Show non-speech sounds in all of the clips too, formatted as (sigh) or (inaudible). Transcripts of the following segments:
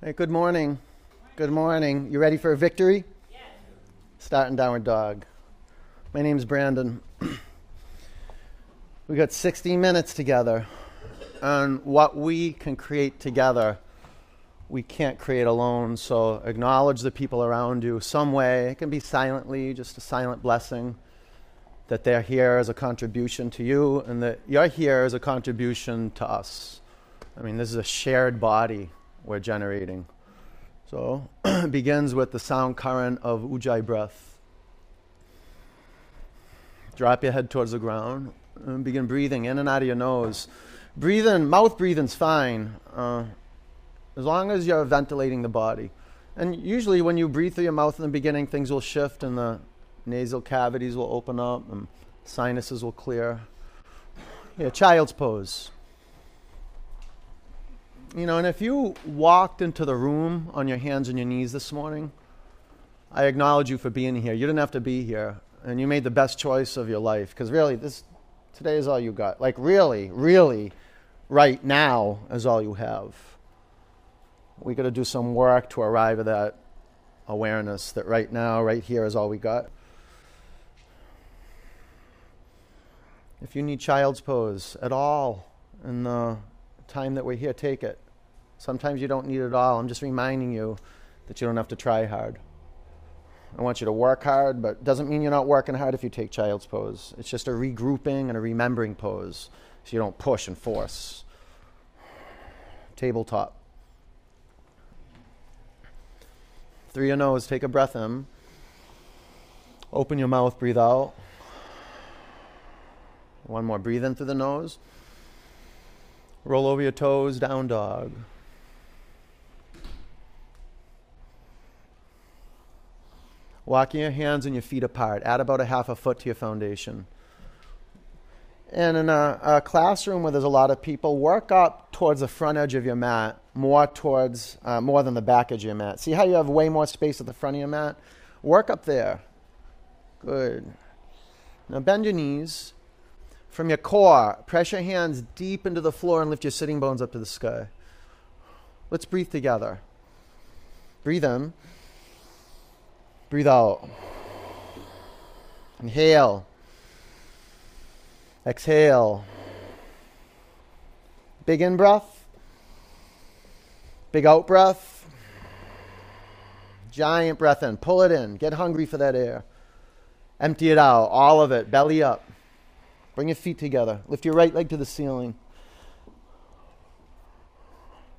Hey, good morning. Good morning. You ready for a victory? Yes. Starting downward dog. My name's Brandon. we got 60 minutes together. And what we can create together, we can't create alone. So acknowledge the people around you some way. It can be silently, just a silent blessing that they're here as a contribution to you and that you're here as a contribution to us. I mean, this is a shared body we're generating. So it (clears throat) begins with the sound current of ujjayi breath. Drop your head towards the ground and begin breathing in and out of your nose. Breathing, mouth breathing's fine, uh, as long as you're ventilating the body. And usually, when you breathe through your mouth in the beginning, things will shift and the nasal cavities will open up and sinuses will clear. Yeah, child's pose. You know, and if you walked into the room on your hands and your knees this morning, I acknowledge you for being here. You didn't have to be here, and you made the best choice of your life because really, this today is all you got. Like, really, really, right now is all you have. We got to do some work to arrive at that awareness that right now, right here, is all we got. If you need child's pose at all in the time that we're here, take it. Sometimes you don't need it all. I'm just reminding you that you don't have to try hard. I want you to work hard, but doesn't mean you're not working hard if you take child's pose. It's just a regrouping and a remembering pose so you don't push and force. Tabletop. Through your nose, take a breath in. Open your mouth, breathe out. One more, breathe in through the nose. Roll over your toes, down dog. Walking your hands and your feet apart. Add about a half a foot to your foundation. And in a, a, classroom where there's a lot of people, work up towards the front edge of your mat, more towards uh, more than the back edge of your mat. See how you have way more space at the front of your mat? Work up there. Good. Now bend your knees. From your core, press your hands deep into the floor and lift your sitting bones up to the sky. Let's breathe together. Breathe in. Breathe out. Inhale. Exhale. Big in breath. Big out breath. Giant breath in. Pull it in. Get hungry for that air. Empty it out. All of it. Belly up. Bring your feet together. Lift your right leg to the ceiling.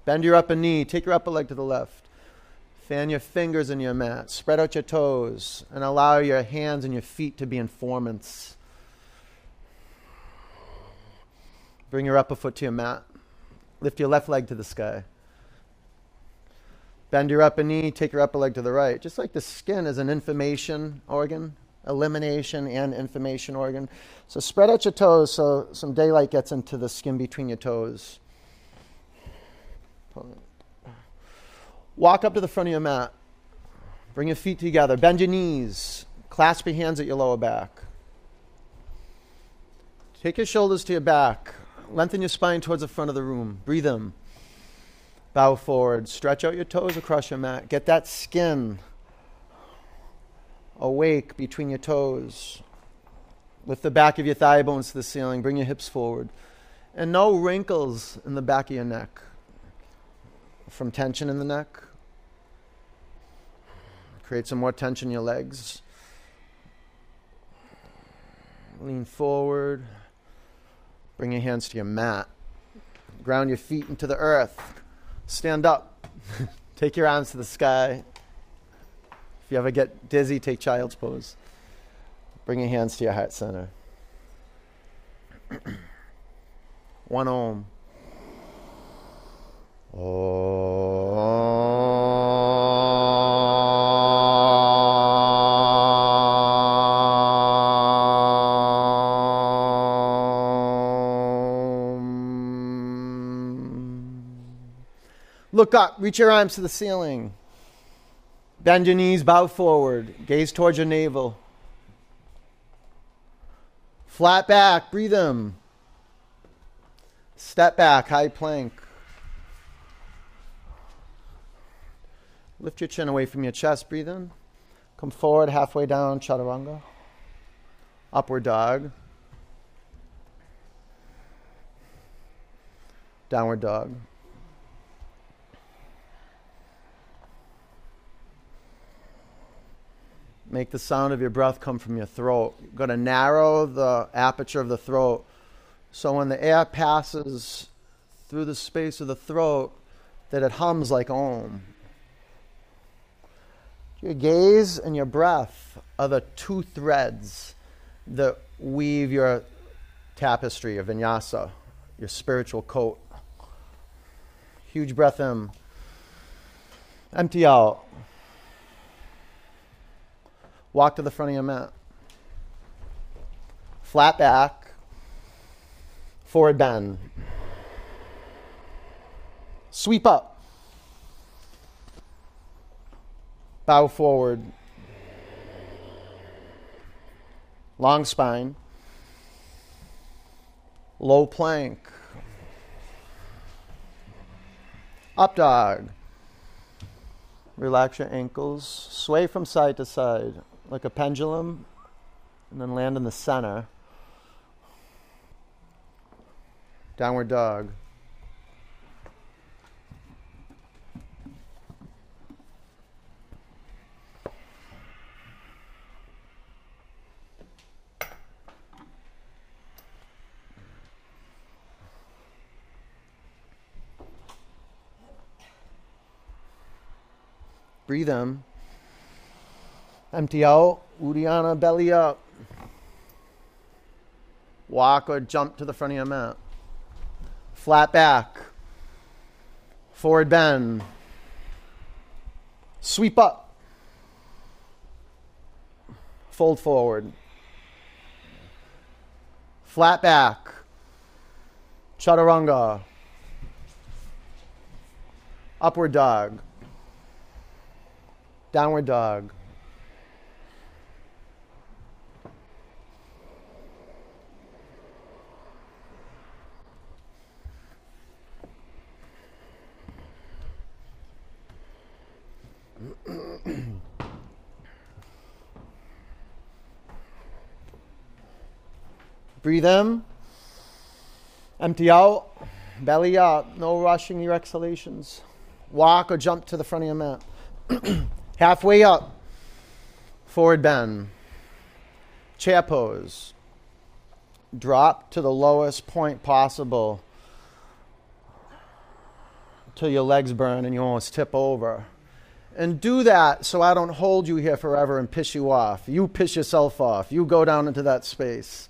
Bend your upper knee. Take your upper leg to the left. Fan your fingers in your mat. Spread out your toes and allow your hands and your feet to be informants. Bring your upper foot to your mat. Lift your left leg to the sky. Bend your upper knee. Take your upper leg to the right. Just like the skin is an information organ, elimination and information organ. So spread out your toes so some daylight gets into the skin between your toes. Walk up to the front of your mat. Bring your feet together. Bend your knees. Clasp your hands at your lower back. Take your shoulders to your back. Lengthen your spine towards the front of the room. Breathe in. Bow forward. Stretch out your toes across your mat. Get that skin awake between your toes. Lift the back of your thigh bones to the ceiling. Bring your hips forward. And no wrinkles in the back of your neck from tension in the neck. Create some more tension in your legs. Lean forward. Bring your hands to your mat. Ground your feet into the earth. Stand up. (laughs) Take your arms to the sky. If you ever get dizzy, take child's pose. Bring your hands to your heart center. (clears throat) One om. Look up, reach your arms to the ceiling. Bend your knees, bow forward, gaze towards your navel. Flat back, breathe in. Step back, high plank. Lift your chin away from your chest. Breathe in. Come forward, halfway down, chaturanga. Upward dog. Downward dog. Make the sound of your breath come from your throat. You're going to narrow the aperture of the throat so when the air passes through the space of the throat, that it hums like om. Your gaze and your breath are the two threads that weave your tapestry of vinyasa, your spiritual coat. Huge breath in. Empty out. Walk to the front of your mat. Flat back. Forward bend. Sweep up. Bow forward. Long spine. Low plank. Up dog. Relax your ankles. Sway from side to side like a pendulum and then land in the center. Downward dog. Breathe in. Empty out. Uddiyana, belly up. Walk or jump to the front of your mat. Flat back. Forward bend. Sweep up. Fold forward. Flat back. Chaturanga. Upward dog. Downward dog. Breathe in, empty out, belly up, no rushing your exhalations. Walk or jump to the front of your mat. (clears throat) Halfway up, forward bend. Chair pose. Drop to the lowest point possible till your legs burn and you almost tip over. And do that so I don't hold you here forever and piss you off. You piss yourself off. You go down into that space.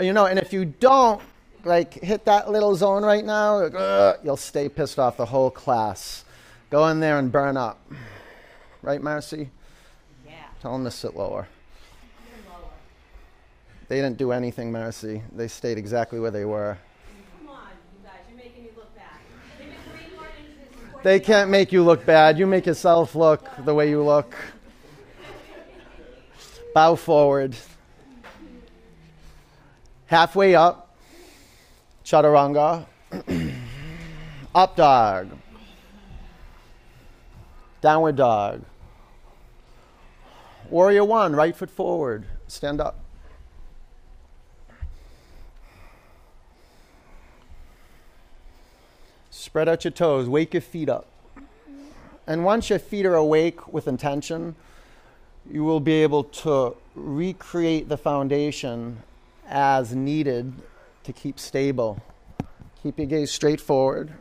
You know, and if you don't, like, hit that little zone right now, ugh, you'll stay pissed off the whole class. Go in there and burn up. Right, Marcy? Yeah. Tell them to sit lower. Lower. They didn't do anything, Marcy. They stayed exactly where they were. Come on, you guys, you're making me look bad. Give me three more inches. before They can't make you look bad. You make yourself look the way you look. Bow forward. Halfway up. Chaturanga. (clears throat) up dog. Downward dog. Warrior one, right foot forward. Stand up. Spread out your toes. Wake your feet up. And once your feet are awake with intention, you will be able to recreate the foundation as needed to keep stable. Keep your gaze straight forward.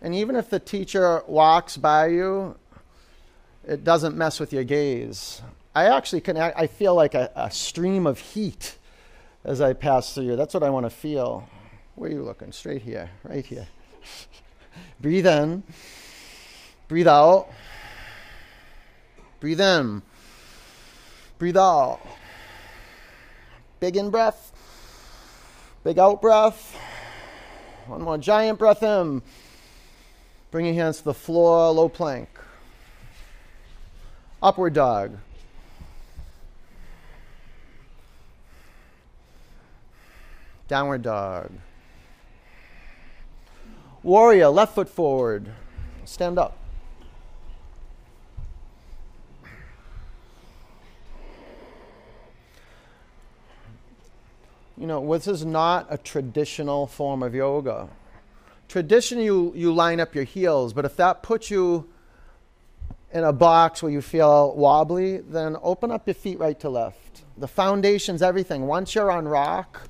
And even if the teacher walks by you, it doesn't mess with your gaze. I actually can, I feel like a, a stream of heat as I pass through you. That's what I want to feel. Where are you looking? Straight here, right here. (laughs) Breathe in. Breathe out. Breathe in. Breathe out. Big in breath. Big out breath. One more giant breath in. Bring your hands to the floor, low plank. Upward dog. Downward dog. Warrior, left foot forward. Stand up. You know, this is not a traditional form of yoga. Tradition, you, you line up your heels, but if that puts you in a box where you feel wobbly, then open up your feet right to left. The foundation's everything. Once you're on rock,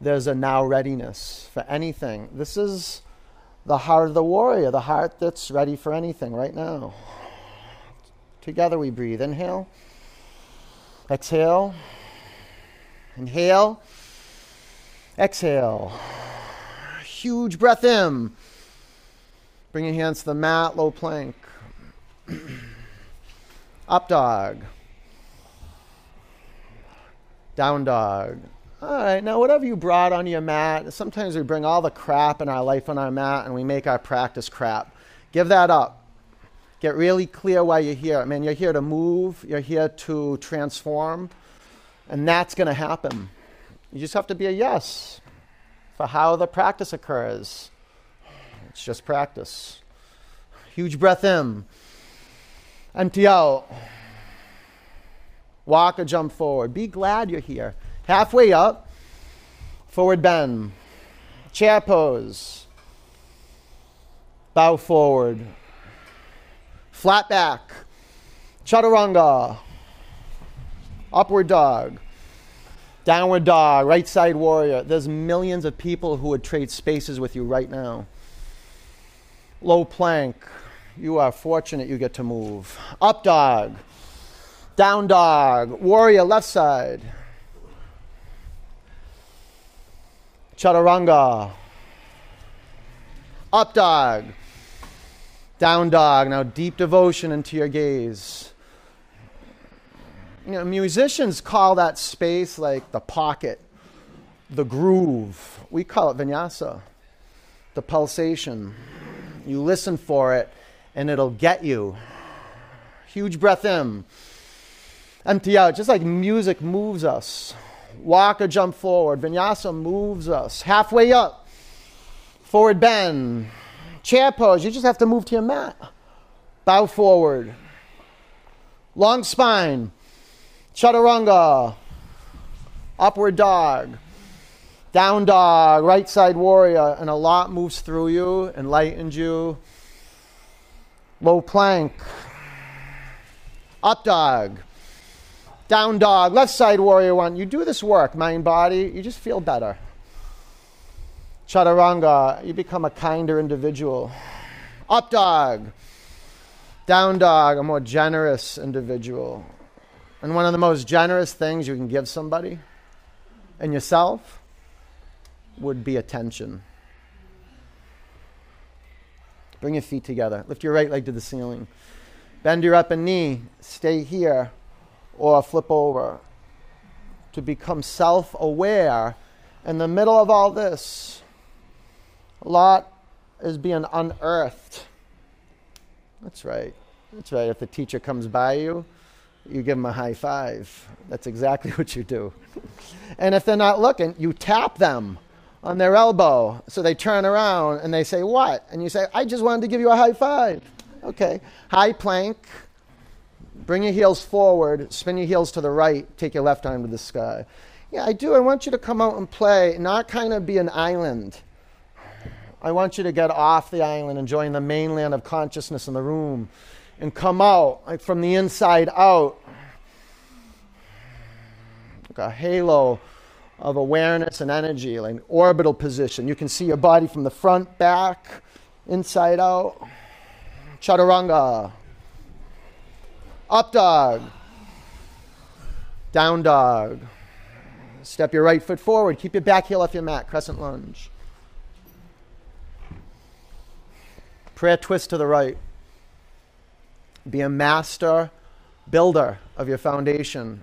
there's a now readiness for anything. This is the heart of the warrior, the heart that's ready for anything right now. Together we breathe. Inhale. Exhale. Inhale. Exhale. Huge breath in. Bring your hands to the mat, low plank. (clears throat) Up dog. Down dog. All right, now whatever you brought on your mat, sometimes we bring all the crap in our life on our mat and we make our practice crap. Give that up. Get really clear why you're here. I mean, you're here to move, you're here to transform, and that's going to happen. You just have to be a yes for how the practice occurs. It's just practice. Huge breath in, empty out. Walk or jump forward. Be glad you're here. Halfway up, forward bend. Chair pose. Bow forward. Flat back. Chaturanga. Upward dog. Downward dog, right side warrior. There's millions of people who would trade spaces with you right now. Low plank. You are fortunate you get to move. Up dog. Down dog. Warrior left side. Chaturanga. Up dog. Down dog. Now deep devotion into your gaze you know, musicians call that space like the pocket, the groove. We call it vinyasa, the pulsation. You listen for it, and it'll get you. Huge breath in, empty out, just like music moves us. Walk or jump forward. Vinyasa moves us. Halfway up, forward bend. Chair pose, you just have to move to your mat. Bow forward. Long spine. Chaturanga, upward dog, down dog, right side warrior, and a lot moves through you, enlightens you. Low plank, up dog, down dog, left side warrior one. You do this work, mind, body, you just feel better. Chaturanga, you become a kinder individual. Up dog, down dog, a more generous individual. And one of the most generous things you can give somebody and yourself would be attention. Bring your feet together. Lift your right leg to the ceiling. Bend your upper knee. Stay here or flip over. To become self aware in the middle of all this, a lot is being unearthed. That's right. That's right. If the teacher comes by you, you give them a high five. That's exactly (laughs) what you do. and if they're not looking, you tap them on their elbow. So they turn around and they say, What? And you say, I just wanted to give you a high five. Okay. High plank. Bring your heels forward, spin your heels to the right, take your left arm to the sky. Yeah, I do. I want you to come out and play, not kind of be an island. I want you to get off the island and join the mainland of consciousness in the room and come out like from the inside out. Like a halo of awareness and energy, like orbital position. You can see your body from the front, back, inside out. Chaturanga. Up dog. Down dog. Step your right foot forward. Keep your back heel off your mat. Crescent lunge. Prayer twist to the right. Be a master builder of your foundation.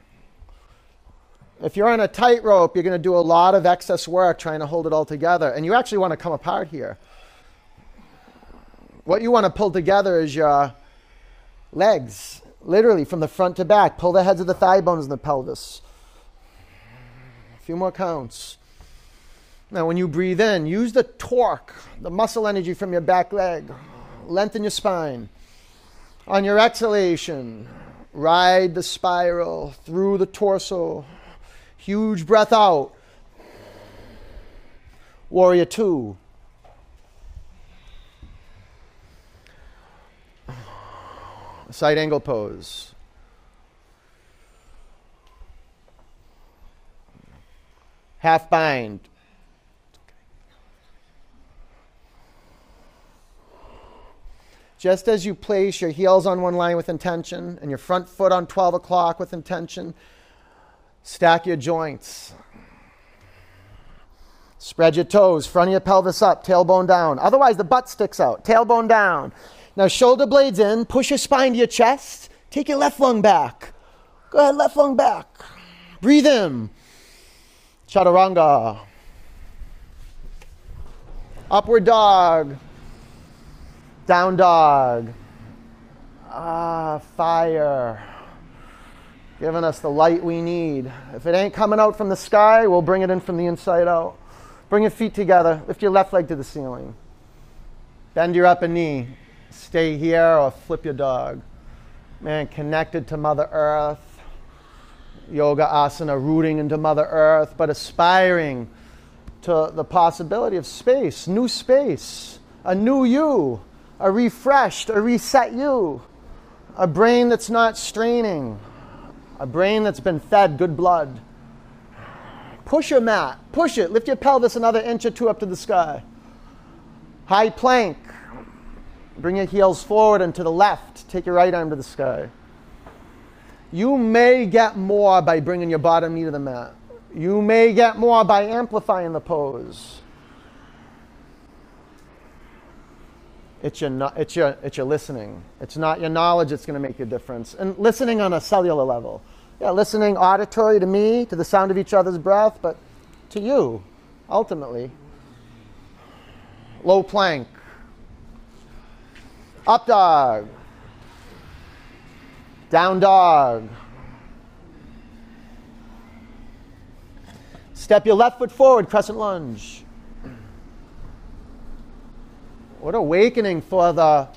If you're on a tightrope, you're going to do a lot of excess work trying to hold it all together, and you actually want to come apart here. What you want to pull together is your legs, literally from the front to back. Pull the heads of the thigh bones and the pelvis. A few more counts. Now, when you breathe in, use the torque, the muscle energy from your back leg Lengthen your spine. On your exhalation, ride the spiral through the torso. Huge breath out. Warrior two. Side angle pose. Half bind. Just as you place your heels on one line with intention and your front foot on 12 o'clock with intention, stack your joints. Spread your toes, front of your pelvis up, tailbone down. Otherwise, the butt sticks out. Tailbone down. Now, shoulder blades in, push your spine to your chest. Take your left lung back. Go ahead, left lung back. Breathe in. Chaturanga. Upward dog. Down dog. Ah, fire. Giving us the light we need. If it ain't coming out from the sky, we'll bring it in from the inside out. Bring your feet together. Lift your left leg to the ceiling. Bend your upper knee. Stay here or flip your dog. Man, connected to Mother Earth. Yoga asana, rooting into Mother Earth, but aspiring to the possibility of space, new space, a new you, a refreshed, a reset you, a brain that's not straining, a brain that's been fed good blood. Push your mat, push it, lift your pelvis another inch or two up to the sky. High plank, bring your heels forward and to the left, take your right arm to the sky. You may get more by bringing your bottom knee to the mat. You may get more by amplifying the pose. It's your, it's, your, it's your listening. It's not your knowledge that's going to make a difference. And listening on a cellular level. Yeah, listening auditory to me, to the sound of each other's breath, but to you, ultimately. Low plank. Up dog. Down dog. Step your left foot forward, crescent lunge. What awakening for the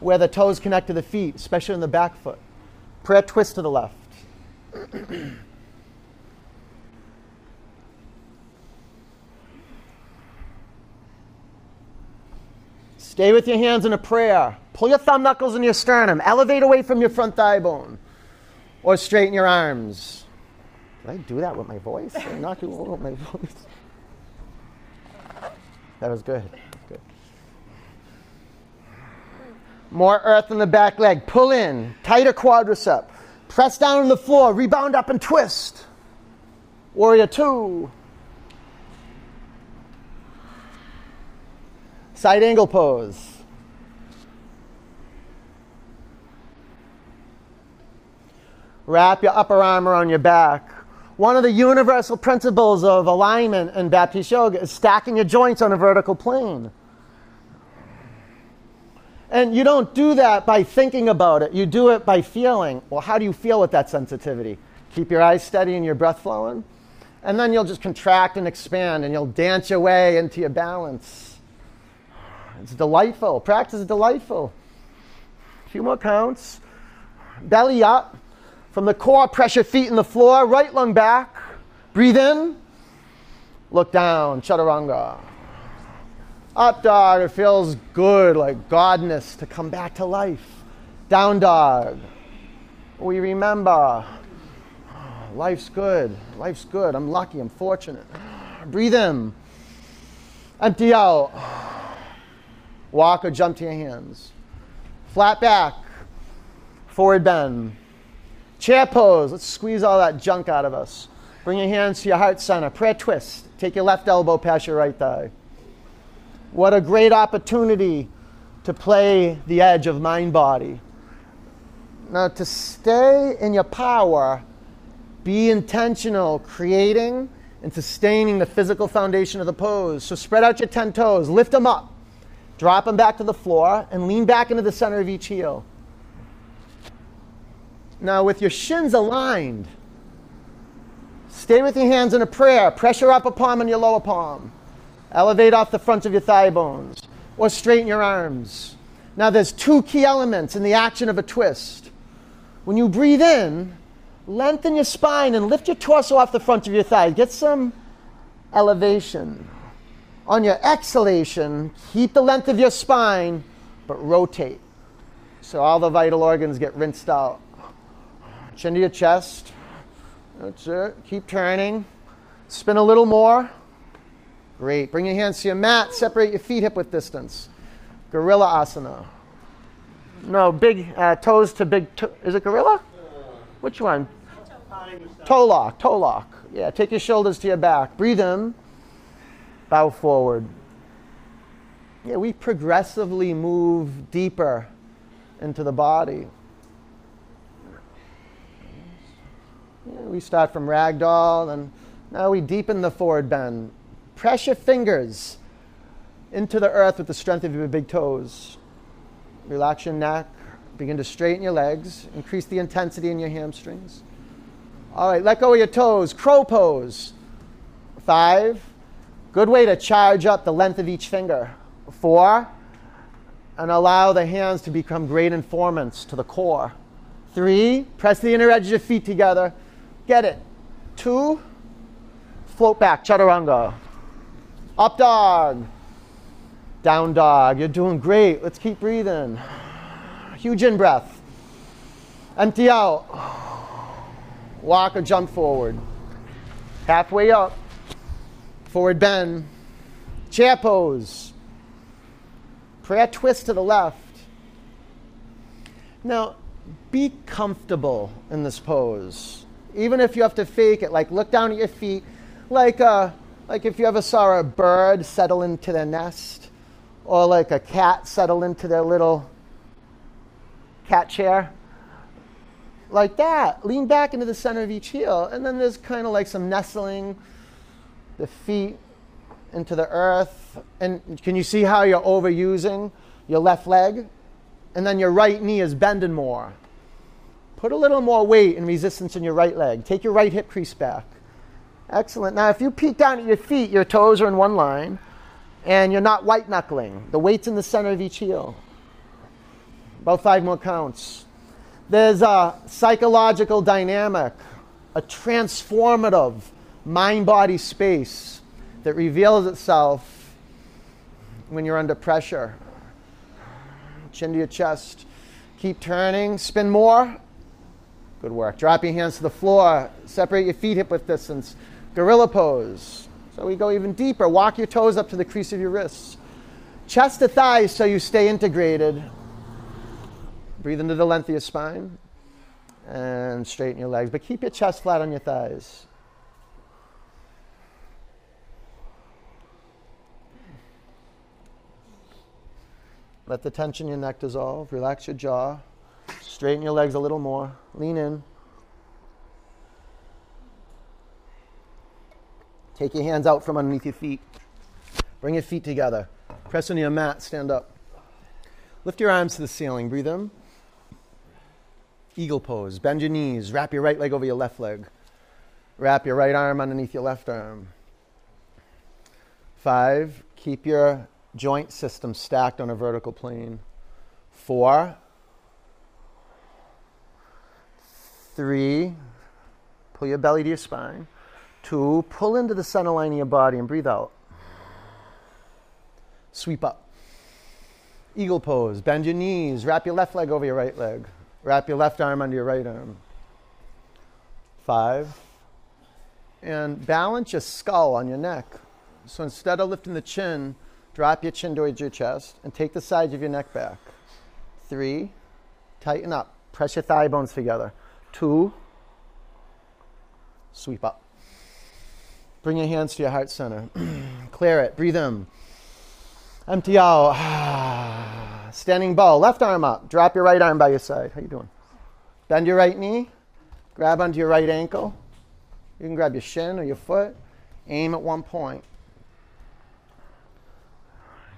where the toes connect to the feet, especially in the back foot. Prayer twist to the left. (clears throat) Stay with your hands in a prayer. Pull your thumb knuckles in your sternum. Elevate away from your front thigh bone. Or straighten your arms. Did I do that with my voice? Did I not do it with my voice? That was good. Good. More earth in the back leg. Pull in. Tighter quadricep. Press down on the floor. Rebound up and twist. Warrior two. Side angle pose. Wrap your upper arm around your back. One of the universal principles of alignment in Baptiste Yoga is stacking your joints on a vertical plane. And you don't do that by thinking about it, you do it by feeling. Well, how do you feel with that sensitivity? Keep your eyes steady and your breath flowing. And then you'll just contract and expand and you'll dance your way into your balance. It's delightful. Practice is delightful. A few more counts. Belly up. From the core, pressure feet in the floor, right lung back. Breathe in. Look down, chaturanga. Up dog, it feels good, like godness to come back to life. Down dog. We remember (sighs) life's good. Life's good. I'm lucky. I'm fortunate. (sighs) Breathe in. Empty out. (sighs) Walk or jump to your hands. Flat back. Forward bend. Chair pose. Let's squeeze all that junk out of us. Bring your hands to your heart center. Prayer twist. Take your left elbow past your right thigh. What a great opportunity to play the edge of mind body. Now, to stay in your power, be intentional, creating and sustaining the physical foundation of the pose. So, spread out your 10 toes, lift them up, drop them back to the floor, and lean back into the center of each heel. Now, with your shins aligned, stay with your hands in a prayer. Pressure up a palm and your lower palm. Elevate off the front of your thigh bones. Or straighten your arms. Now, there's two key elements in the action of a twist. When you breathe in, lengthen your spine and lift your torso off the front of your thighs. Get some elevation. On your exhalation, keep the length of your spine, but rotate. So all the vital organs get rinsed out. Chin to your chest. That's it. Keep turning. Spin a little more. Great. Bring your hands to your mat. Separate your feet hip width distance. Gorilla asana. No, big uh, toes to big. To- is it gorilla? Which one? Toe lock. Toe lock. Yeah. Take your shoulders to your back. Breathe in. Bow forward. Yeah, we progressively move deeper into the body. Yeah, we start from ragdoll, and now we deepen the forward bend. Press your fingers into the earth with the strength of your big toes. Relax your neck. Begin to straighten your legs. Increase the intensity in your hamstrings. All right, let go of your toes. Crow pose. Five. Good way to charge up the length of each finger. Four. And allow the hands to become great informants to the core. Three. Press the inner edge of your feet together. Get it. Two. Float back. Chaturanga. Up dog. Down dog. You're doing great. Let's keep breathing. Huge in breath. Empty out. Walk or jump forward. Halfway up. Forward bend. Chair pose. Prayer twist to the left. Now, be comfortable in this pose. Even if you have to fake it, like look down at your feet, like, uh, like if you ever saw a bird settle into their nest, or like a cat settle into their little cat chair. Like that. Lean back into the center of each heel. And then there's kind of like some nestling, the feet into the earth. And can you see how you're overusing your left leg? And then your right knee is bending more. Put a little more weight and resistance in your right leg. Take your right hip crease back. Excellent. Now, if you peek down at your feet, your toes are in one line and you're not white knuckling. The weight's in the center of each heel. About five more counts. There's a psychological dynamic, a transformative mind body space that reveals itself when you're under pressure. Chin to your chest. Keep turning. Spin more. Good work. Drop your hands to the floor. Separate your feet hip width distance. Gorilla pose. So we go even deeper. Walk your toes up to the crease of your wrists. Chest to thighs so you stay integrated. Breathe into the length of your spine and straighten your legs, but keep your chest flat on your thighs. Let the tension in your neck dissolve. Relax your jaw. Straighten your legs a little more. Lean in. Take your hands out from underneath your feet. Bring your feet together. Press into your mat. Stand up. Lift your arms to the ceiling. Breathe in. Eagle pose. Bend your knees. Wrap your right leg over your left leg. Wrap your right arm underneath your left arm. Five. Keep your joint system stacked on a vertical plane. Four. Three. Pull your belly to your spine. Two. Pull into the center line of your body and breathe out. Sweep up. Eagle pose. Bend your knees. Wrap your left leg over your right leg. Wrap your left arm under your right arm. Five. And balance your skull on your neck. So instead of lifting the chin, drop your chin towards your chest and take the sides of your neck back. Three. Tighten up. Press your thigh bones together. Two. Sweep up. Bring your hands to your heart center. (clears throat) Clear it. Breathe in. Empty out. (sighs) Standing bow. Left arm up. Drop your right arm by your side. How you doing? Bend your right knee. Grab onto your right ankle. You can grab your shin or your foot. Aim at one point.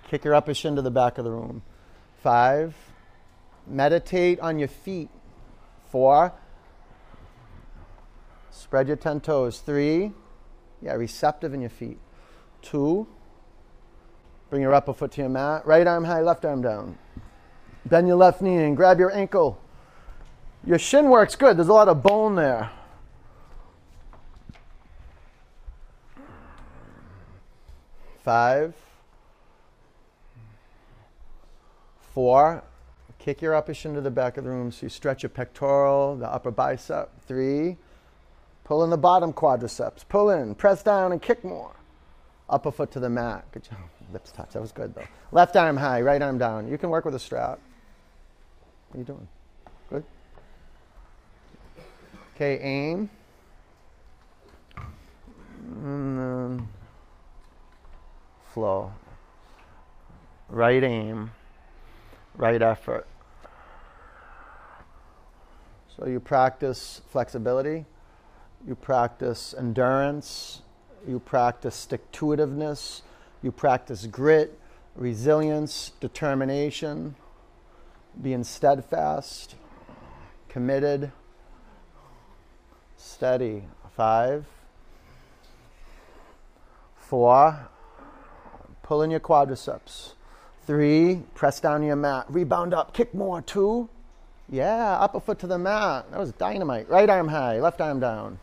Kick your upper shin to the back of the room. Five. Meditate on your feet. Four. Spread your 10 toes. Three. Yeah, receptive in your feet. Two. Bring your upper foot to your mat. Right arm high, left arm down. Bend your left knee and grab your ankle. Your shin works good. There's a lot of bone there. Five, four, kick your upper shin to the back of the room so you stretch your pectoral, the upper bicep. Three, pull in the bottom quadriceps. Pull in, press down, and kick more. Upper foot to the mat. Good job. (laughs) Lips touch. That was good though. Left arm high, right arm down. You can work with a strap. What are you doing? Good. Okay, aim. And then flow. Right aim, right effort. So you practice flexibility, you practice endurance, you practice stick to itiveness, you practice grit, resilience, determination, being steadfast, committed, steady. Five, four, pull in your quadriceps. Three, press down your mat. Rebound up, kick more. Two, yeah, upper foot to the mat. That was dynamite. Right arm high, left arm down.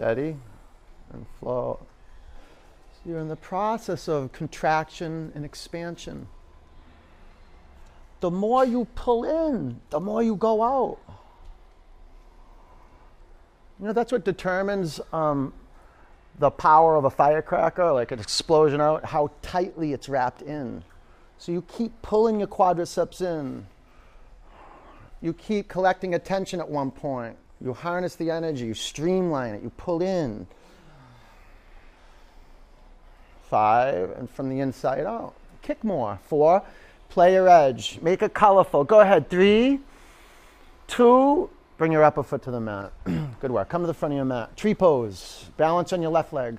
Steady and flow. So you're in the process of contraction and expansion. The more you pull in, the more you go out. You know, that's what determines um, the power of a firecracker, like an explosion out, how tightly it's wrapped in. So you keep pulling your quadriceps in. You keep collecting attention at one point. You harness the energy, you streamline it, you pull in. Five, and from the inside out. Kick more. Four, play your edge. Make it colorful. Go ahead. Three, two, bring your upper foot to the mat. (clears throat) Good work. Come to the front of your mat. Tree pose. Balance on your left leg.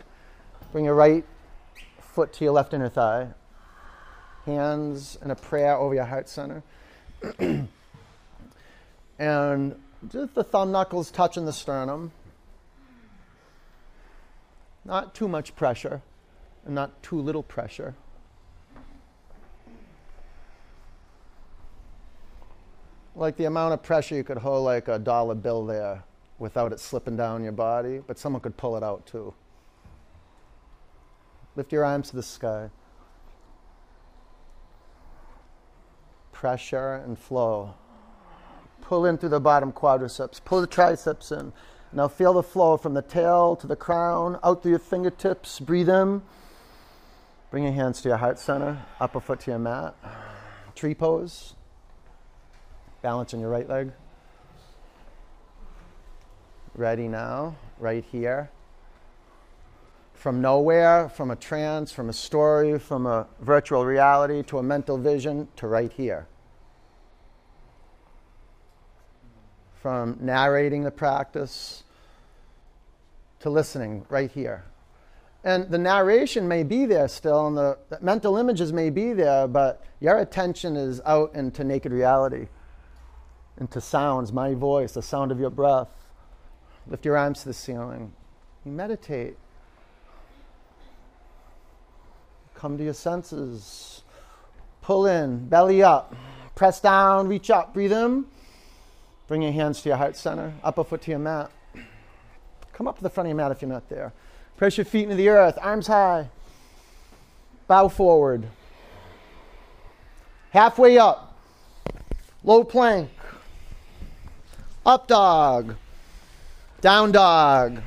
Bring your right foot to your left inner thigh. Hands in a prayer over your heart center. (clears throat) and just the thumb knuckles touching the sternum. Not too much pressure and not too little pressure. Like the amount of pressure you could hold like a dollar bill there without it slipping down your body, but someone could pull it out too. Lift your arms to the sky. Pressure and flow. Pull in through the bottom quadriceps. Pull the triceps in. Now feel the flow from the tail to the crown, out through your fingertips. Breathe in. Bring your hands to your heart center, upper foot to your mat. Tree pose. Balance on your right leg. Ready now, right here. From nowhere, from a trance, from a story, from a virtual reality to a mental vision to right here. From narrating the practice to listening right here. And the narration may be there still, and the, the mental images may be there, but your attention is out into naked reality, into sounds, my voice, the sound of your breath. Lift your arms to the ceiling. You meditate. Come to your senses. Pull in, belly up. Press down, reach up, breathe in. Bring your hands to your heart center, upper foot to your mat. Come up to the front of your mat if you're not there. Press your feet into the earth, arms high. Bow forward. Halfway up. Low plank. Up dog. Down dog.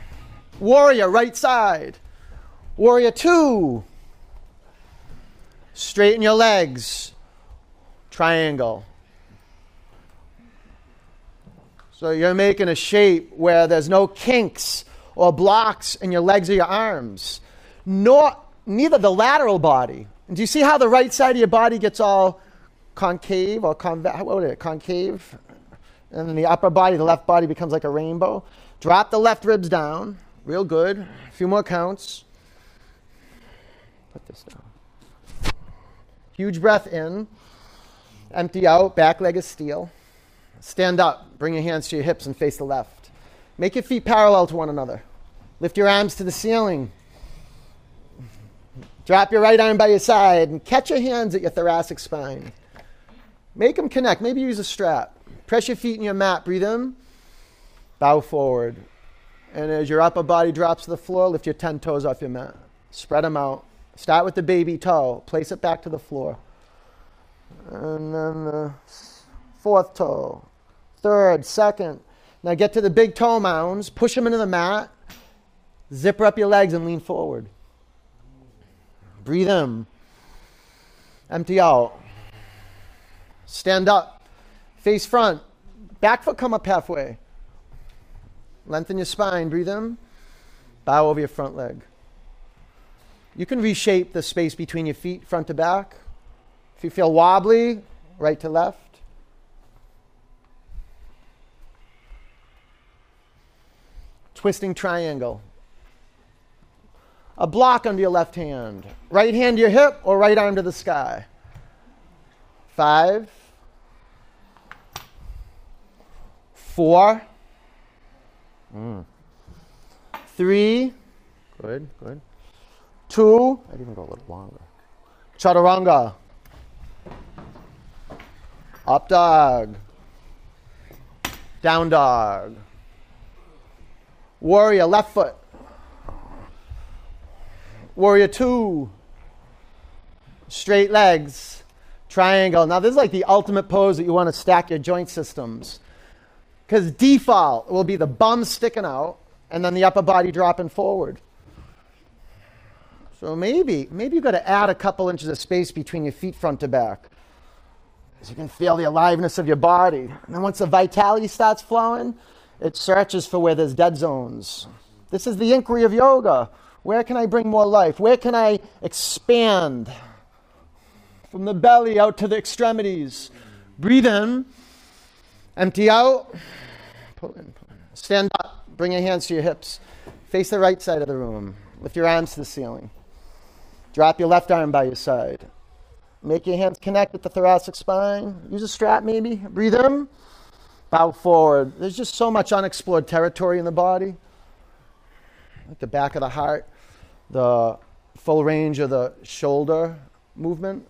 Warrior, right side. Warrior two. Straighten your legs. Triangle. So you're making a shape where there's no kinks or blocks in your legs or your arms, nor neither the lateral body. And do you see how the right side of your body gets all concave or conve- what is it, concave? And then the upper body, the left body becomes like a rainbow. Drop the left ribs down, real good. A few more counts. Put this down. Huge breath in. Empty out, back leg is steel. Stand up, bring your hands to your hips and face the left. Make your feet parallel to one another. Lift your arms to the ceiling. Drop your right arm by your side and catch your hands at your thoracic spine. Make them connect. Maybe use a strap. Press your feet in your mat. Breathe in. Bow forward. And as your upper body drops to the floor, lift your 10 toes off your mat. Spread them out. Start with the baby toe. Place it back to the floor. And then the fourth toe. Third, second. Now get to the big toe mounds. Push them into the mat. Zipper up your legs and lean forward. Breathe in. Empty out. Stand up. Face front. Back foot come up halfway. Lengthen your spine. Breathe in. Bow over your front leg. You can reshape the space between your feet, front to back. If you feel wobbly, right to left. Twisting triangle. A block under your left hand. Right hand to your hip or right arm to the sky. Five. Four. Mm. Three. Good, good. Two. I'd even go a little longer. Chaturanga. Up dog. Down dog. Warrior, left foot. Warrior two. Straight legs. Triangle. Now, this is like the ultimate pose that you want to stack your joint systems. Because default will be the bum sticking out and then the upper body dropping forward. So maybe, maybe you've got to add a couple inches of space between your feet front to back. As you can feel the aliveness of your body. And then once the vitality starts flowing, it searches for where there's dead zones. This is the inquiry of yoga. Where can I bring more life? Where can I expand? From the belly out to the extremities. Breathe in. Empty out. Pull in, pull in. Stand up. Bring your hands to your hips. Face the right side of the room. Lift your arms to the ceiling. Drop your left arm by your side. Make your hands connect with the thoracic spine. Use a strap maybe. Breathe in. Bow forward. There's just so much unexplored territory in the body. Like the back of the heart, the full range of the shoulder movement.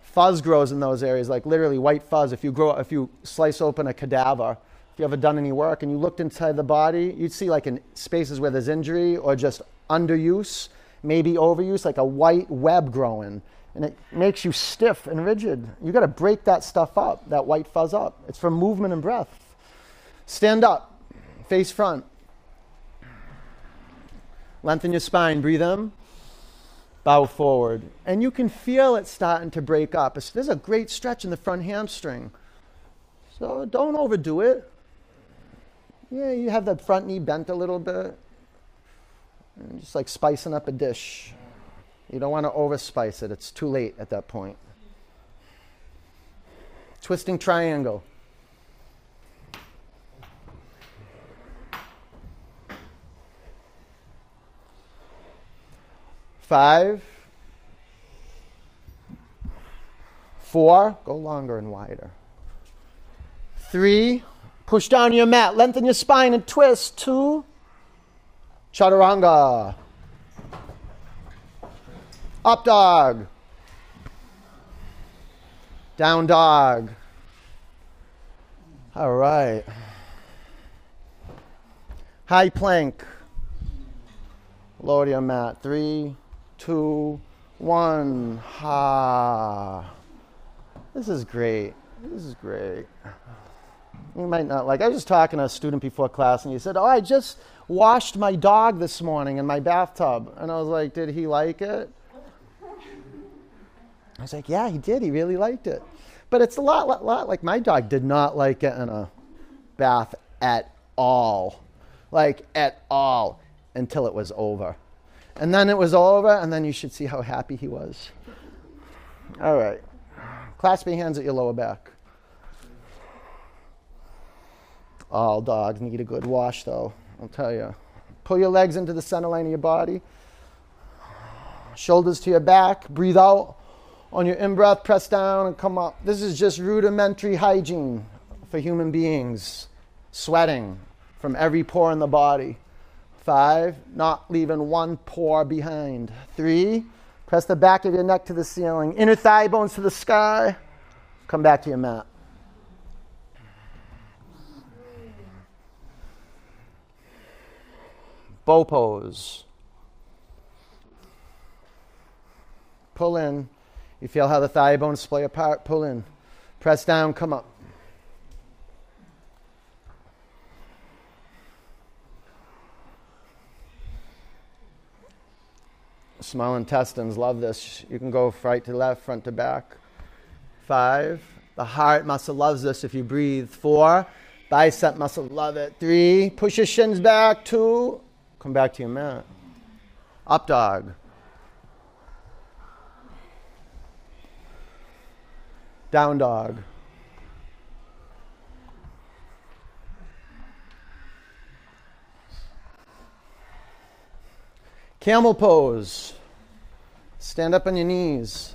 Fuzz grows in those areas, like literally white fuzz. If you grow, if you slice open a cadaver, if you ever done any work and you looked inside the body, you'd see like in spaces where there's injury or just underuse, maybe overuse, like a white web growing. And it makes you stiff and rigid. You got to break that stuff up, that white fuzz up. It's from movement and breath. Stand up, face front. Lengthen your spine, breathe in. Bow forward. And you can feel it starting to break up. There's a great stretch in the front hamstring. So don't overdo it. Yeah, you have that front knee bent a little bit. And just like spicing up a dish. You don't want to overspice it, it's too late at that point. Twisting triangle. Five. Four. Go longer and wider. Three. Push down your mat. Lengthen your spine and twist. Two. Chaturanga. Up dog. Down dog. All right. High plank. Lower your mat. Three, two, one. Ha. This is great. This is great. You might not like. I was just talking to a student before class, and he said, "Oh, I just washed my dog this morning in my bathtub," and I was like, "Did he like it?" I was like, "Yeah, he did. He really liked it." But it's a lot, lot, lot like my dog did not like in a bath at all, like at all, until it was over, and then it was over, and then you should see how happy he was. All right, clasp your hands at your lower back. All dogs need a good wash, though, I'll tell you. Pull your legs into the center line of your body. Shoulders to your back. Breathe out. On your in breath, press down and come up. This is just rudimentary hygiene for human beings. Sweating from every pore in the body. Five, not leaving one pore behind. Three, press the back of your neck to the ceiling, inner thigh bones to the sky. Come back to your mat. Bow pose. Pull in. You feel how the thigh bones splay apart? Pull in. Press down, come up. Small intestines love this. You can go right to left, front to back. Five. The heart muscle loves this if you breathe. Four. Bicep muscle love it. Three. Push your shins back. Two. Come back to your mat. Up dog. Down dog. Camel pose. Stand up on your knees.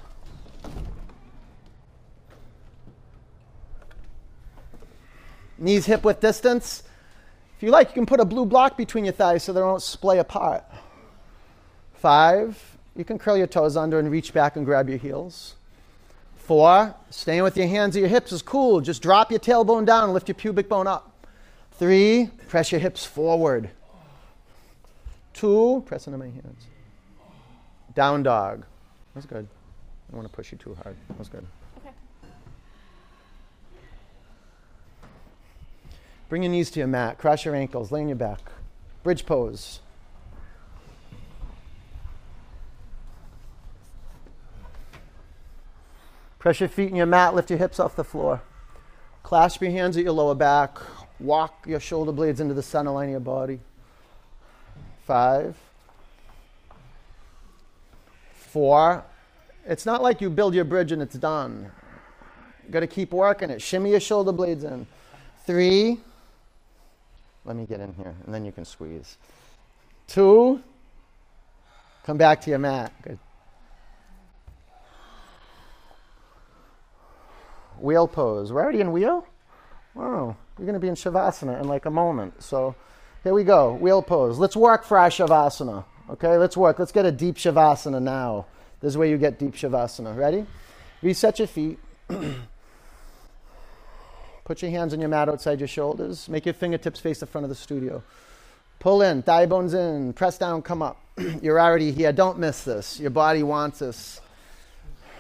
Knees hip width distance. If you like, you can put a blue block between your thighs so they don't splay apart. Five, you can curl your toes under and reach back and grab your heels. Four, staying with your hands at your hips is cool. Just drop your tailbone down and lift your pubic bone up. Three, press your hips forward. Two, press into my hands. Down dog. That's good. I don't want to push you too hard. That's good. Okay. Bring your knees to your mat. Cross your ankles. Lay on your back. Bridge pose. Press your feet in your mat. Lift your hips off the floor. Clasp your hands at your lower back. Walk your shoulder blades into the center line of your body. Five. Four. It's not like you build your bridge and it's done. You got to keep working it. Shimmy your shoulder blades in. Three. Let me get in here, and then you can squeeze. Two. Come back to your mat. Good. Wheel pose. We're already in wheel? Wow. You're going to be in Shavasana in like a moment. So here we go. Wheel pose. Let's work for our Shavasana. Okay, let's work. Let's get a deep Shavasana now. This is where you get deep Shavasana. Ready? Reset your feet. (clears throat) Put your hands on your mat outside your shoulders. Make your fingertips face the front of the studio. Pull in, thigh bones in, press down, come up. (clears throat) You're already here. Don't miss this. Your body wants this.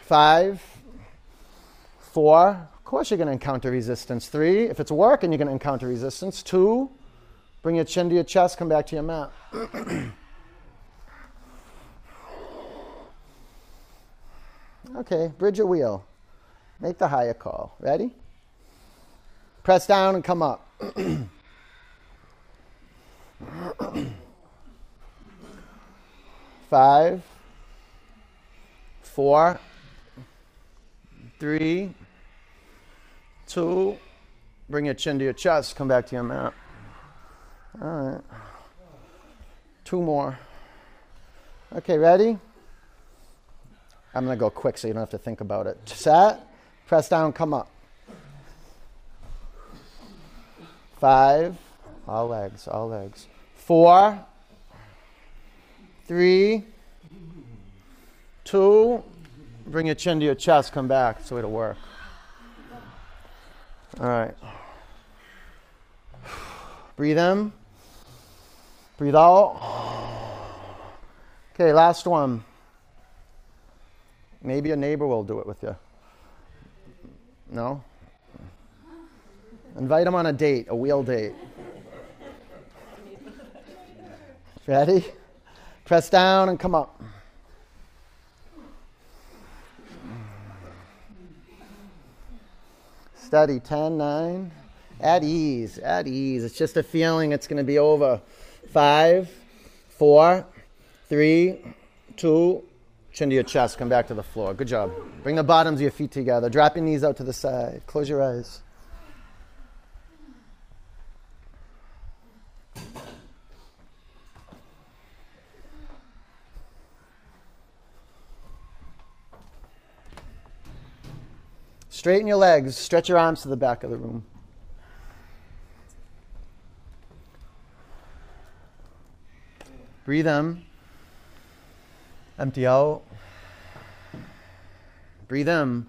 Five, four. Of course, you're going to encounter resistance. Three, if it's working, you're going to encounter resistance. Two, bring your chin to your chest, come back to your mat. (clears throat) okay, bridge your wheel. Make the higher call. Ready? Press down and come up. (clears throat) Five, four, three, two. Bring your chin to your chest. Come back to your mat. All right. Two more. Okay, ready? I'm going to go quick so you don't have to think about it. Set. Press down, come up. Five. All legs, all legs. Four. Three. Two. Bring your chin to your chest, come back. That's the way to work. All right. Breathe in. Breathe out. Okay, last one. Maybe a neighbor will do it with you. No? Invite him on a date, a wheel date. Ready? Press down and come up. Steady. 10, 9. At ease. At ease. It's just a feeling it's going to be over. Five, four, three, two, chin to your chest. Come back to the floor. Good job. Bring the bottoms of your feet together. Drop your knees out to the side. Close your eyes. Straighten your legs. Stretch your arms to the back of the room. Breathe in. Empty out. Breathe in.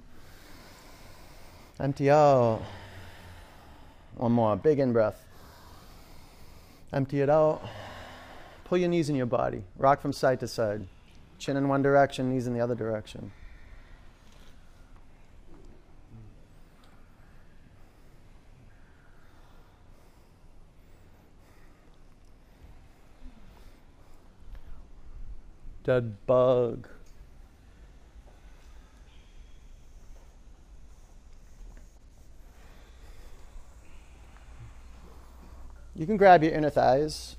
Empty out. One more. Big in breath. Empty it out. Pull your knees in your body. Rock from side to side. Chin in one direction, knees in the other direction. Dead bug. You can grab your inner thighs.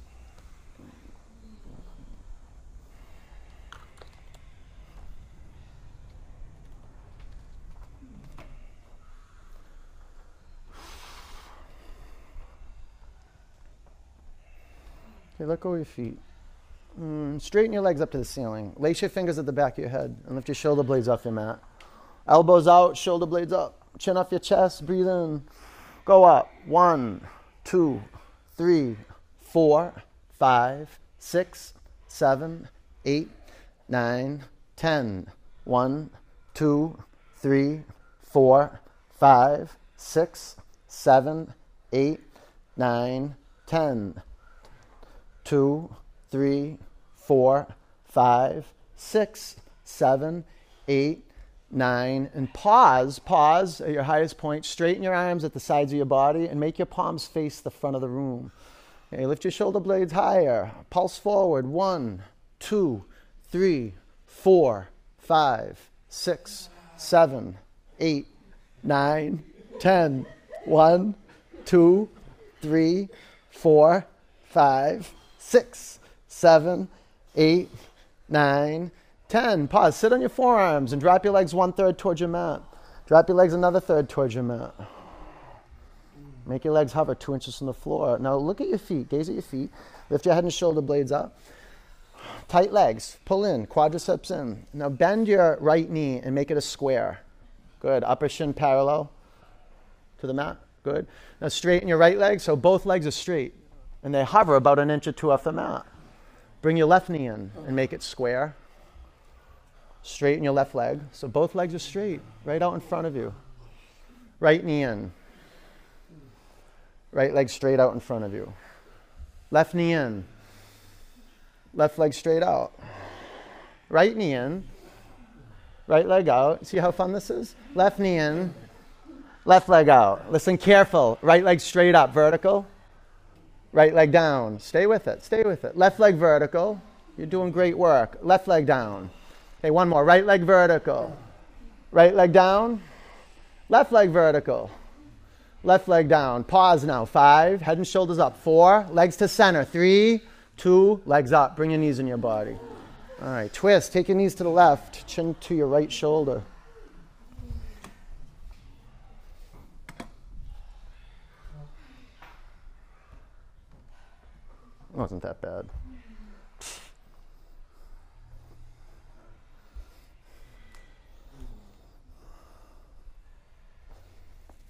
Okay, let go of your feet. Mm, straighten your legs up to the ceiling. Lace your fingers at the back of your head and lift your shoulder blades off your mat. Elbows out, shoulder blades up. Chin off your chest, breathe in. Go up. One, two, three, four, five, six, seven, eight, nine, ten. One, two, three, four, five, six, seven, eight, nine, ten. Two, three, four, five, six, seven, eight, nine, and pause. Pause at your highest point. Straighten your arms at the sides of your body and make your palms face the front of the room. Okay, lift your shoulder blades higher. Pulse forward. One, two, three, four, five, six, seven, eight, nine, ten. One, two, three, four, five, six, seven, eight, nine, ten. Pause. Sit on your forearms and drop your legs one third towards your mat. Drop your legs another third towards your mat. Make your legs hover two inches from the floor. Now look at your feet. Gaze at your feet. Lift your head and shoulder blades up. Tight legs. Pull in. Quadriceps in. Now bend your right knee and make it a square. Good. Upper shin parallel to the mat. Good. Now straighten your right leg so both legs are straight and they hover about an inch or two off the mat. Bring your left knee in and make it square. Straighten your left leg. So both legs are straight, right out in front of you. Right knee in. Right leg straight out in front of you. Left knee in. Left leg straight out. Right knee in. Right leg out. See how fun this is? Left knee in. Left leg out. Listen careful. Right leg straight up, vertical. Right leg down. Stay with it. Stay with it. Left leg vertical. You're doing great work. Left leg down. Okay, one more. Right leg vertical. Right leg down. Left leg vertical. Left leg down. Pause now. Five. Head and shoulders up. Four. Legs to center. Three, two, legs up. Bring your knees in your body. All right. Twist. Take your knees to the left. Chin to your right shoulder. It wasn't that bad.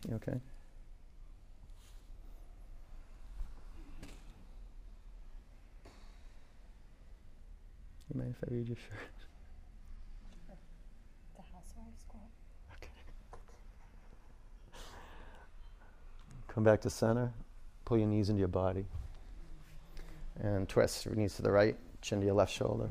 You okay? You mind if I read your shirt? The housewives quote. Okay. Come back to center. Pull your knees into your body. And twist your knees to the right, chin to your left shoulder.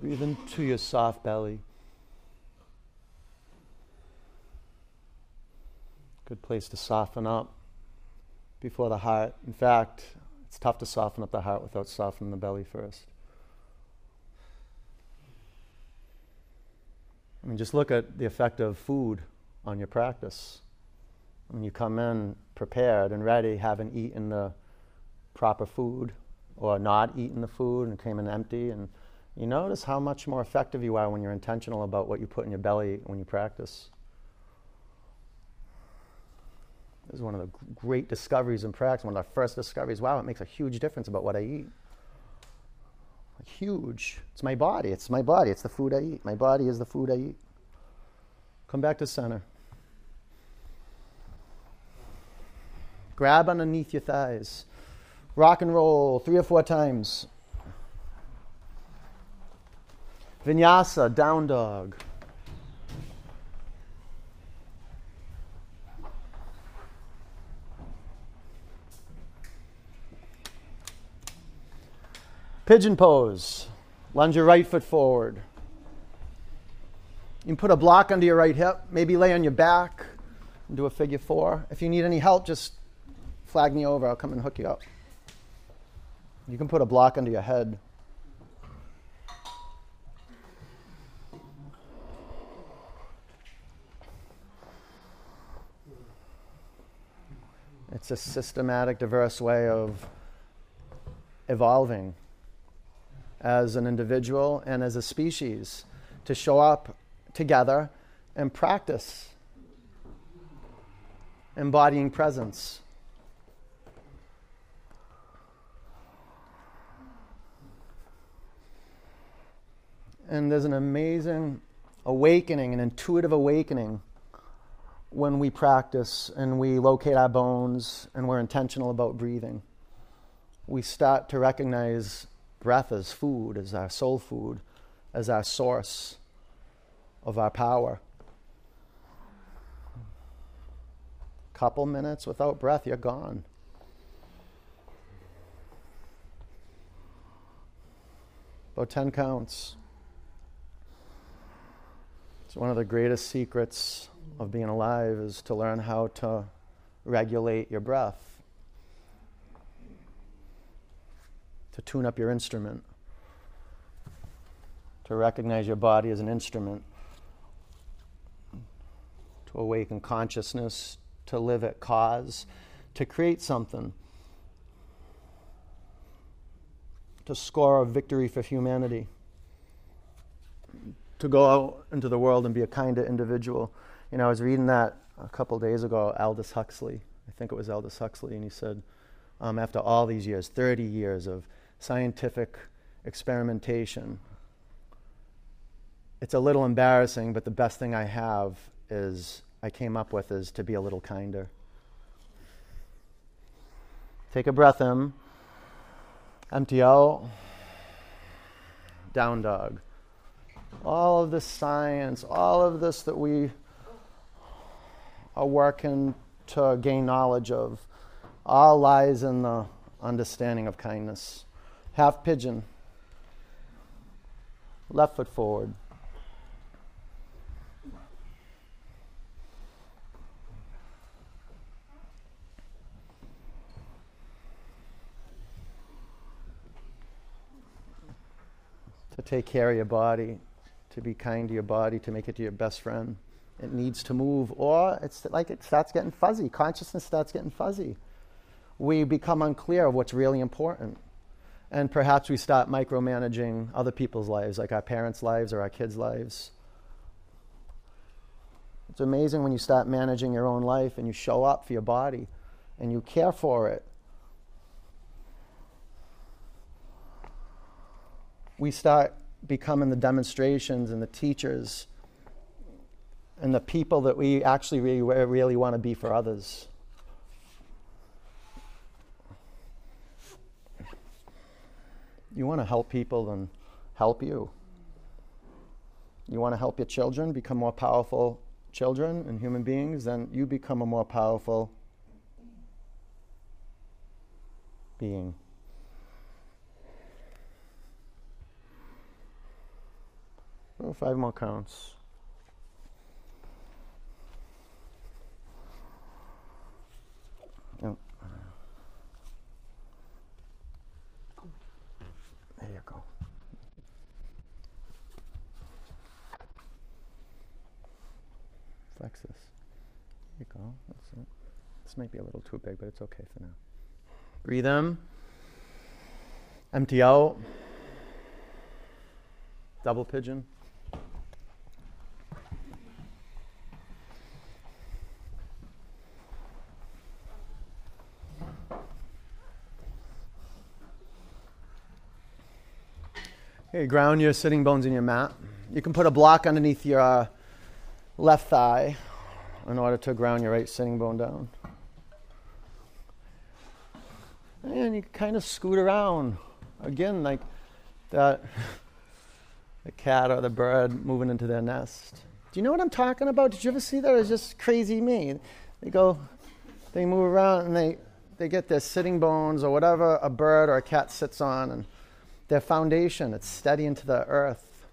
Breathe into your soft belly. Good place to soften up before the heart. In fact, it's tough to soften up the heart without softening the belly first. I mean, just look at the effect of food on your practice. When you come in prepared and ready, haven't eaten the proper food or not eaten the food and came in empty, and you notice how much more effective you are when you're intentional about what you put in your belly when you practice. This is one of the great discoveries in practice, one of the first discoveries. Wow, it makes a huge difference about what I eat. Huge. It's my body. It's my body. It's the food I eat. My body is the food I eat. Come back to center. Grab underneath your thighs. Rock and roll three or four times. Vinyasa, down dog. Pigeon pose. Lunge your right foot forward. You can put a block under your right hip, maybe lay on your back and do a figure four. If you need any help, just flag me over. I'll come and hook you up. You can put a block under your head. It's a systematic, diverse way of evolving as an individual and as a species to show up together and practice embodying presence. And there's an amazing awakening, an intuitive awakening when we practice and we locate our bones and we're intentional about breathing. We start to recognize breath as food, as our soul food, as our source of our power. Couple minutes without breath, you're gone. About 10 counts. It's one of the greatest secrets of being alive is to learn how to regulate your breath, to tune up your instrument, to recognize your body as an instrument, to awaken consciousness, to live at cause, to create something, to score a victory for humanity to go out into the world and be a kinder individual. You know, I was reading that a couple days ago, Aldous Huxley. I think it was Aldous Huxley, and he said, um, after all these years, 30 years of scientific experimentation, it's a little embarrassing, but the best thing I have is I came up with is to be a little kinder. Take a breath in, empty out, down dog all of this science, all of this that we are working to gain knowledge of, all lies in the understanding of kindness. Half pigeon, left foot forward. To take care of your body, to be kind to your body, to make it to your best friend. It needs to move, or it's like it starts getting fuzzy. Consciousness starts getting fuzzy. We become unclear of what's really important. And perhaps we start micromanaging other people's lives, like our parents' lives or our kids' lives. It's amazing when you start managing your own life and you show up for your body and you care for it. We start becoming the demonstrations and the teachers and the people that we actually really, really want to be for others. You want to help people, then help you. You want to help your children become more powerful children and human beings, then you become a more powerful being. Five more counts. Oh. There you go. This. There you go. That's it. This might be a little too big, but it's okay for now. Breathe in. Empty out. Double pigeon. Okay, ground your sitting bones in your mat. You can put a block underneath your uh, left thigh in order to ground your right sitting bone down. And you kind of scoot around. Again, like that (laughs) the cat or the bird moving into their nest. Do you know what I'm talking about? Did you ever see that? It's just crazy me. They go, they move around and they, they get their sitting bones or whatever a bird or a cat sits on and their foundation, it's steady into the earth.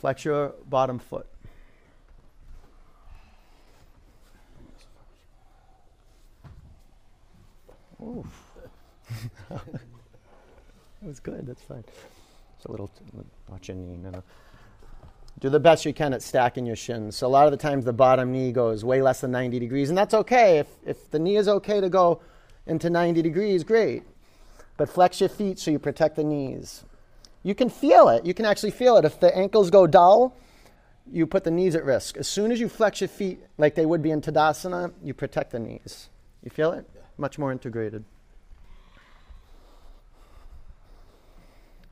Flex your bottom foot. Oof. (laughs) that was good. That's fine. It's a little, watch your knee. No, no. Do the best you can at stacking your shins. So a lot of the times the bottom knee goes way less than 90 degrees, and that's okay. If, if the knee is okay to go into 90 degrees, great. But flex your feet so you protect the knees. You can feel it. You can actually feel it. If the ankles go dull, you put the knees at risk. As soon as you flex your feet like they would be in Tadasana, you protect the knees. You feel it? Much more integrated.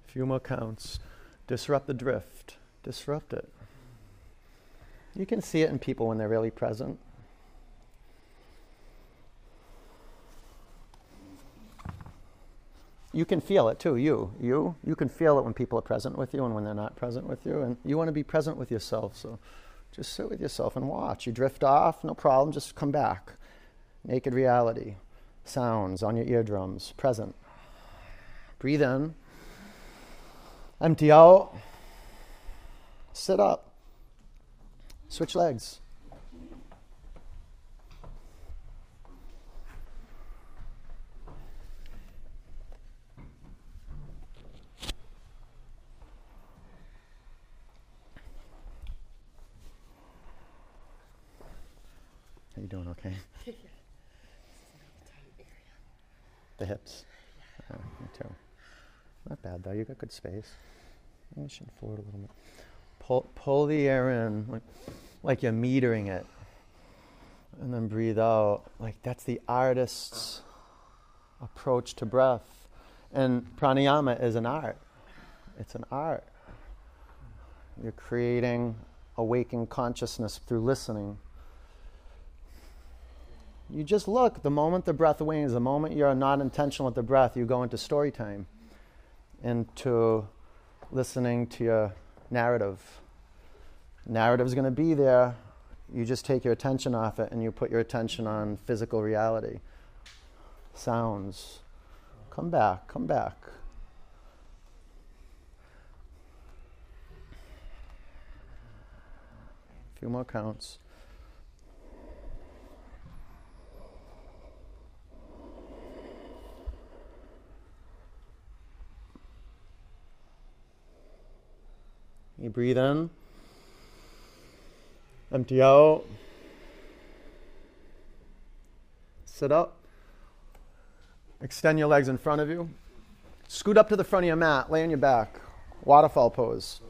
A few more counts. Disrupt the drift. Disrupt it. You can see it in people when they're really present. you can feel it too you you you can feel it when people are present with you and when they're not present with you and you want to be present with yourself so just sit with yourself and watch you drift off no problem just come back naked reality sounds on your eardrums. Present. Breathe in. Empty out. Sit up. Switch legs Are you doing okay? the hips. Oh, me too. Not bad though. You got good space. Should forward a little bit. Pull, pull the air in like, like you're metering it, and then breathe out. Like that's the artist's approach to breath. And pranayama is an art. It's an art. You're creating awakened consciousness through listening. You just look, the moment the breath wanes, the moment you're not intentional with the breath, you go into story time, into listening to your narrative. Narrative is going to be there. You just take your attention off it and you put your attention on physical reality. Sounds. Come back, come back. A few more counts. You breathe in, empty out, sit up, extend your legs in front of you, scoot up to the front of your mat, lay on your back, waterfall pose.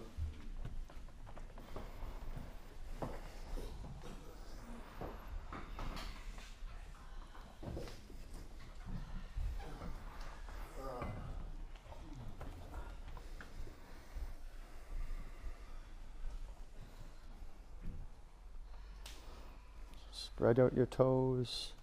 Spread out your toes.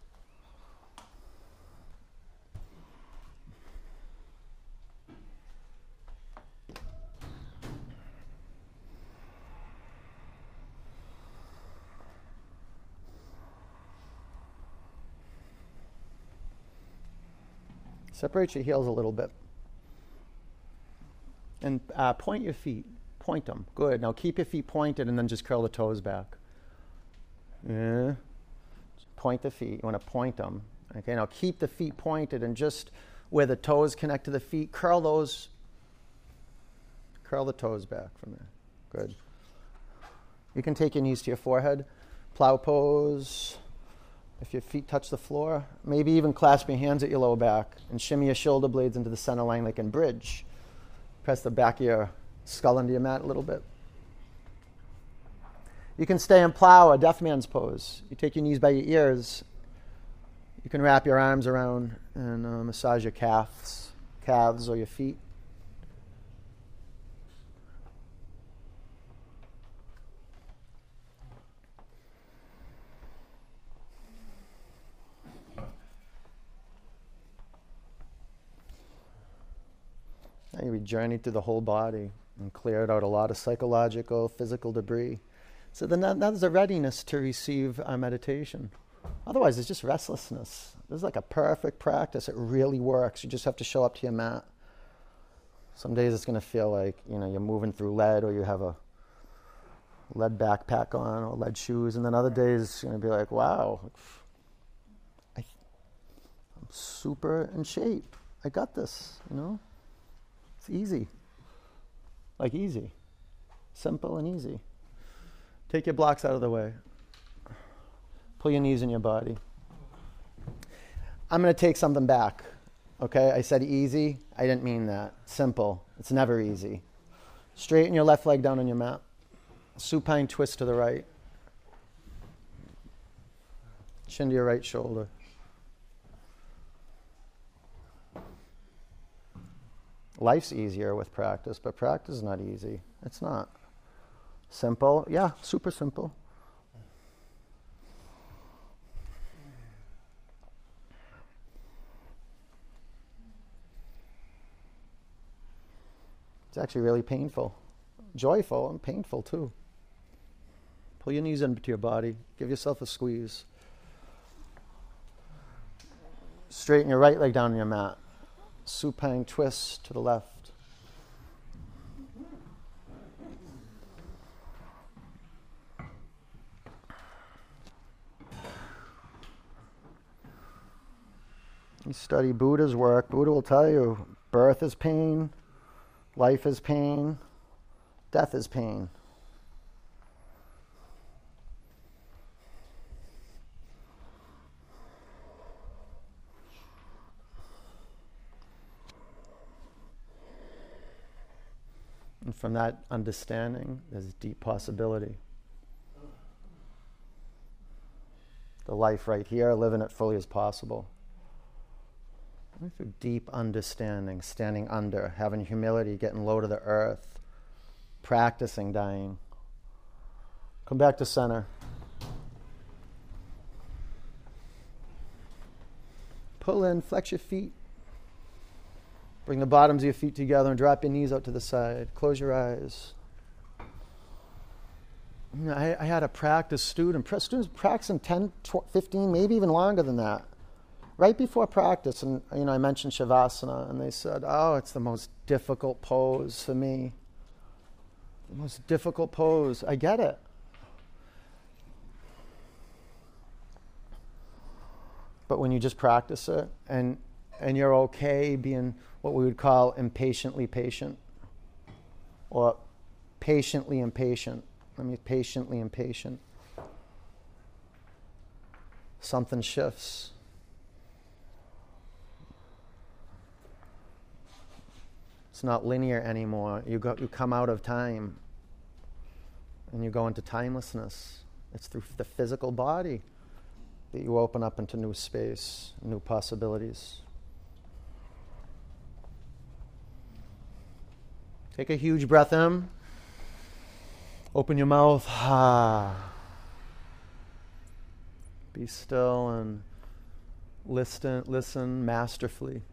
Separate your heels a little bit. And uh, point your feet. Point them. Good. Now keep your feet pointed and then just curl the toes back. Yeah. Point the feet. You want to point them. Okay. Now keep the feet pointed and just where the toes connect to the feet, curl those. Curl the toes back from there. Good. You can take your knees to your forehead. Plow pose. If your feet touch the floor, maybe even clasp your hands at your lower back and shimmy your shoulder blades into the center line like in bridge. Press the back of your skull into your mat a little bit. You can stay and plow a deaf man's pose. You take your knees by your ears. You can wrap your arms around and uh, massage your calves, calves or your feet. And we journeyed through the whole body and cleared out a lot of psychological, physical debris. So then that, that is a readiness to receive our meditation. Otherwise, it's just restlessness. This is like a perfect practice. It really works. You just have to show up to your mat. Some days it's going to feel like you know you're moving through lead, or you have a lead backpack on, or lead shoes, and then other days it's going to be like, wow, I, I'm super in shape. I got this. You know, it's easy, like easy, simple and easy. Take your blocks out of the way. Pull your knees in your body. I'm going to take something back. Okay, I said easy. I didn't mean that. Simple. It's never easy. Straighten your left leg down on your mat. Supine twist to the right. Chin to your right shoulder. Life's easier with practice, but practice is not easy. It's not. Simple, yeah, super simple. It's actually really painful, joyful, and painful too. Pull your knees into your body, give yourself a squeeze. Straighten your right leg down on your mat. Supine twist to the left. You study Buddha's work, Buddha will tell you birth is pain, life is pain, death is pain. And from that understanding, there's deep possibility. The life right here, living it fully as possible. Through deep understanding, standing under, having humility, getting low to the earth, practicing dying. Come back to center. Pull in, flex your feet. Bring the bottoms of your feet together and drop your knees out to the side. Close your eyes. I, I, had a practice student, students practicing 10, 12, 15, maybe even longer than that right before practice, and you know, I mentioned shavasana, and they said, "Oh, it's the most difficult pose for me. The most difficult pose. I get it." But when you just practice it, and and you're okay being what we would call impatiently patient, or patiently impatient. I mean, patiently impatient. Something shifts It's not linear anymore. You, go, you come out of time and you go into timelessness. It's through the physical body that you open up into new space, new possibilities. Take a huge breath in. Open your mouth. Ah. (sighs) Be still and listen, listen masterfully.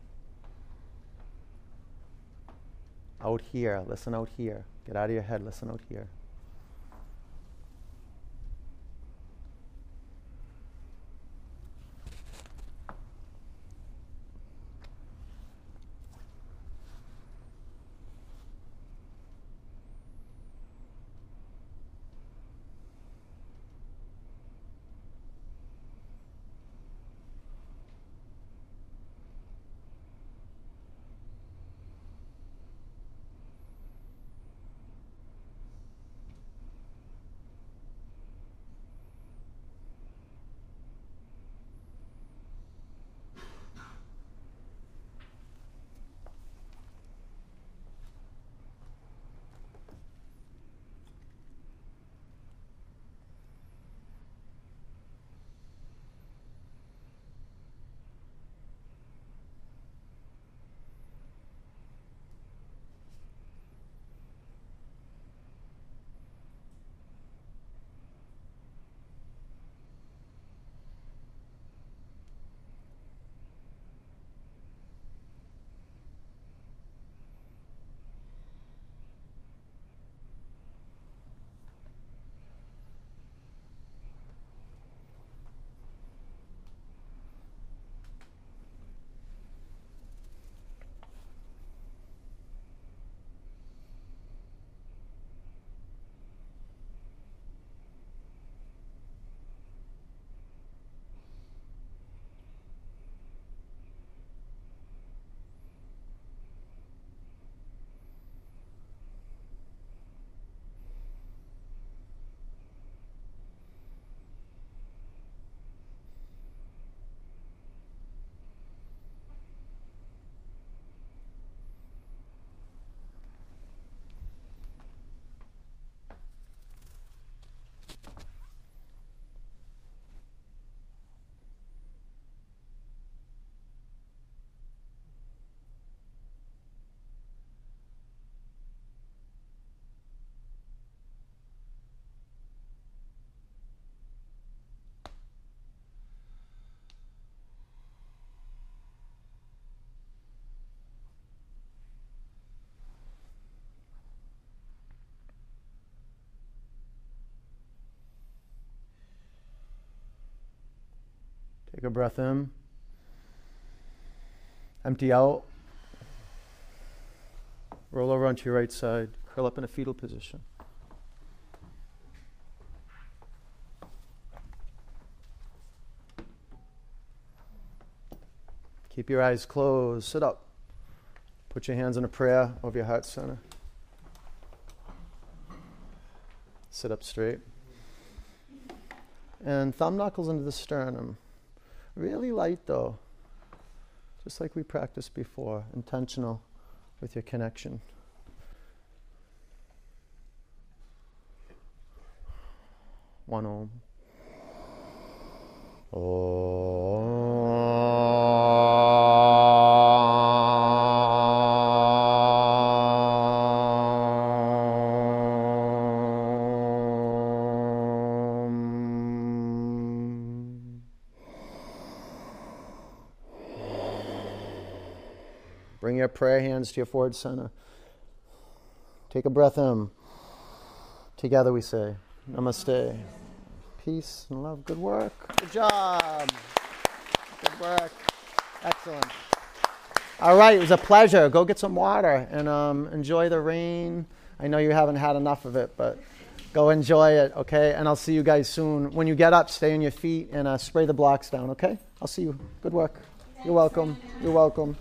Out here, listen out here. Get out of your head, listen out here. Take a breath in. Empty out. Roll over onto your right side. Curl up in a fetal position. Keep your eyes closed. Sit up. Put your hands in a prayer over your heart center. Sit up straight. And thumb knuckles into the sternum. Really light though. Just like we practiced before. Intentional with your connection. One om. Om. Prayer hands to your forward center. Take a breath in. Together we say, Namaste. Peace and love. Good work. Good job. Good work. Excellent. All right, it was a pleasure. Go get some water and um, enjoy the rain. I know you haven't had enough of it, but go enjoy it, okay? And I'll see you guys soon. When you get up, stay on your feet and uh, spray the blocks down, okay? I'll see you. Good work. You're welcome. You're welcome.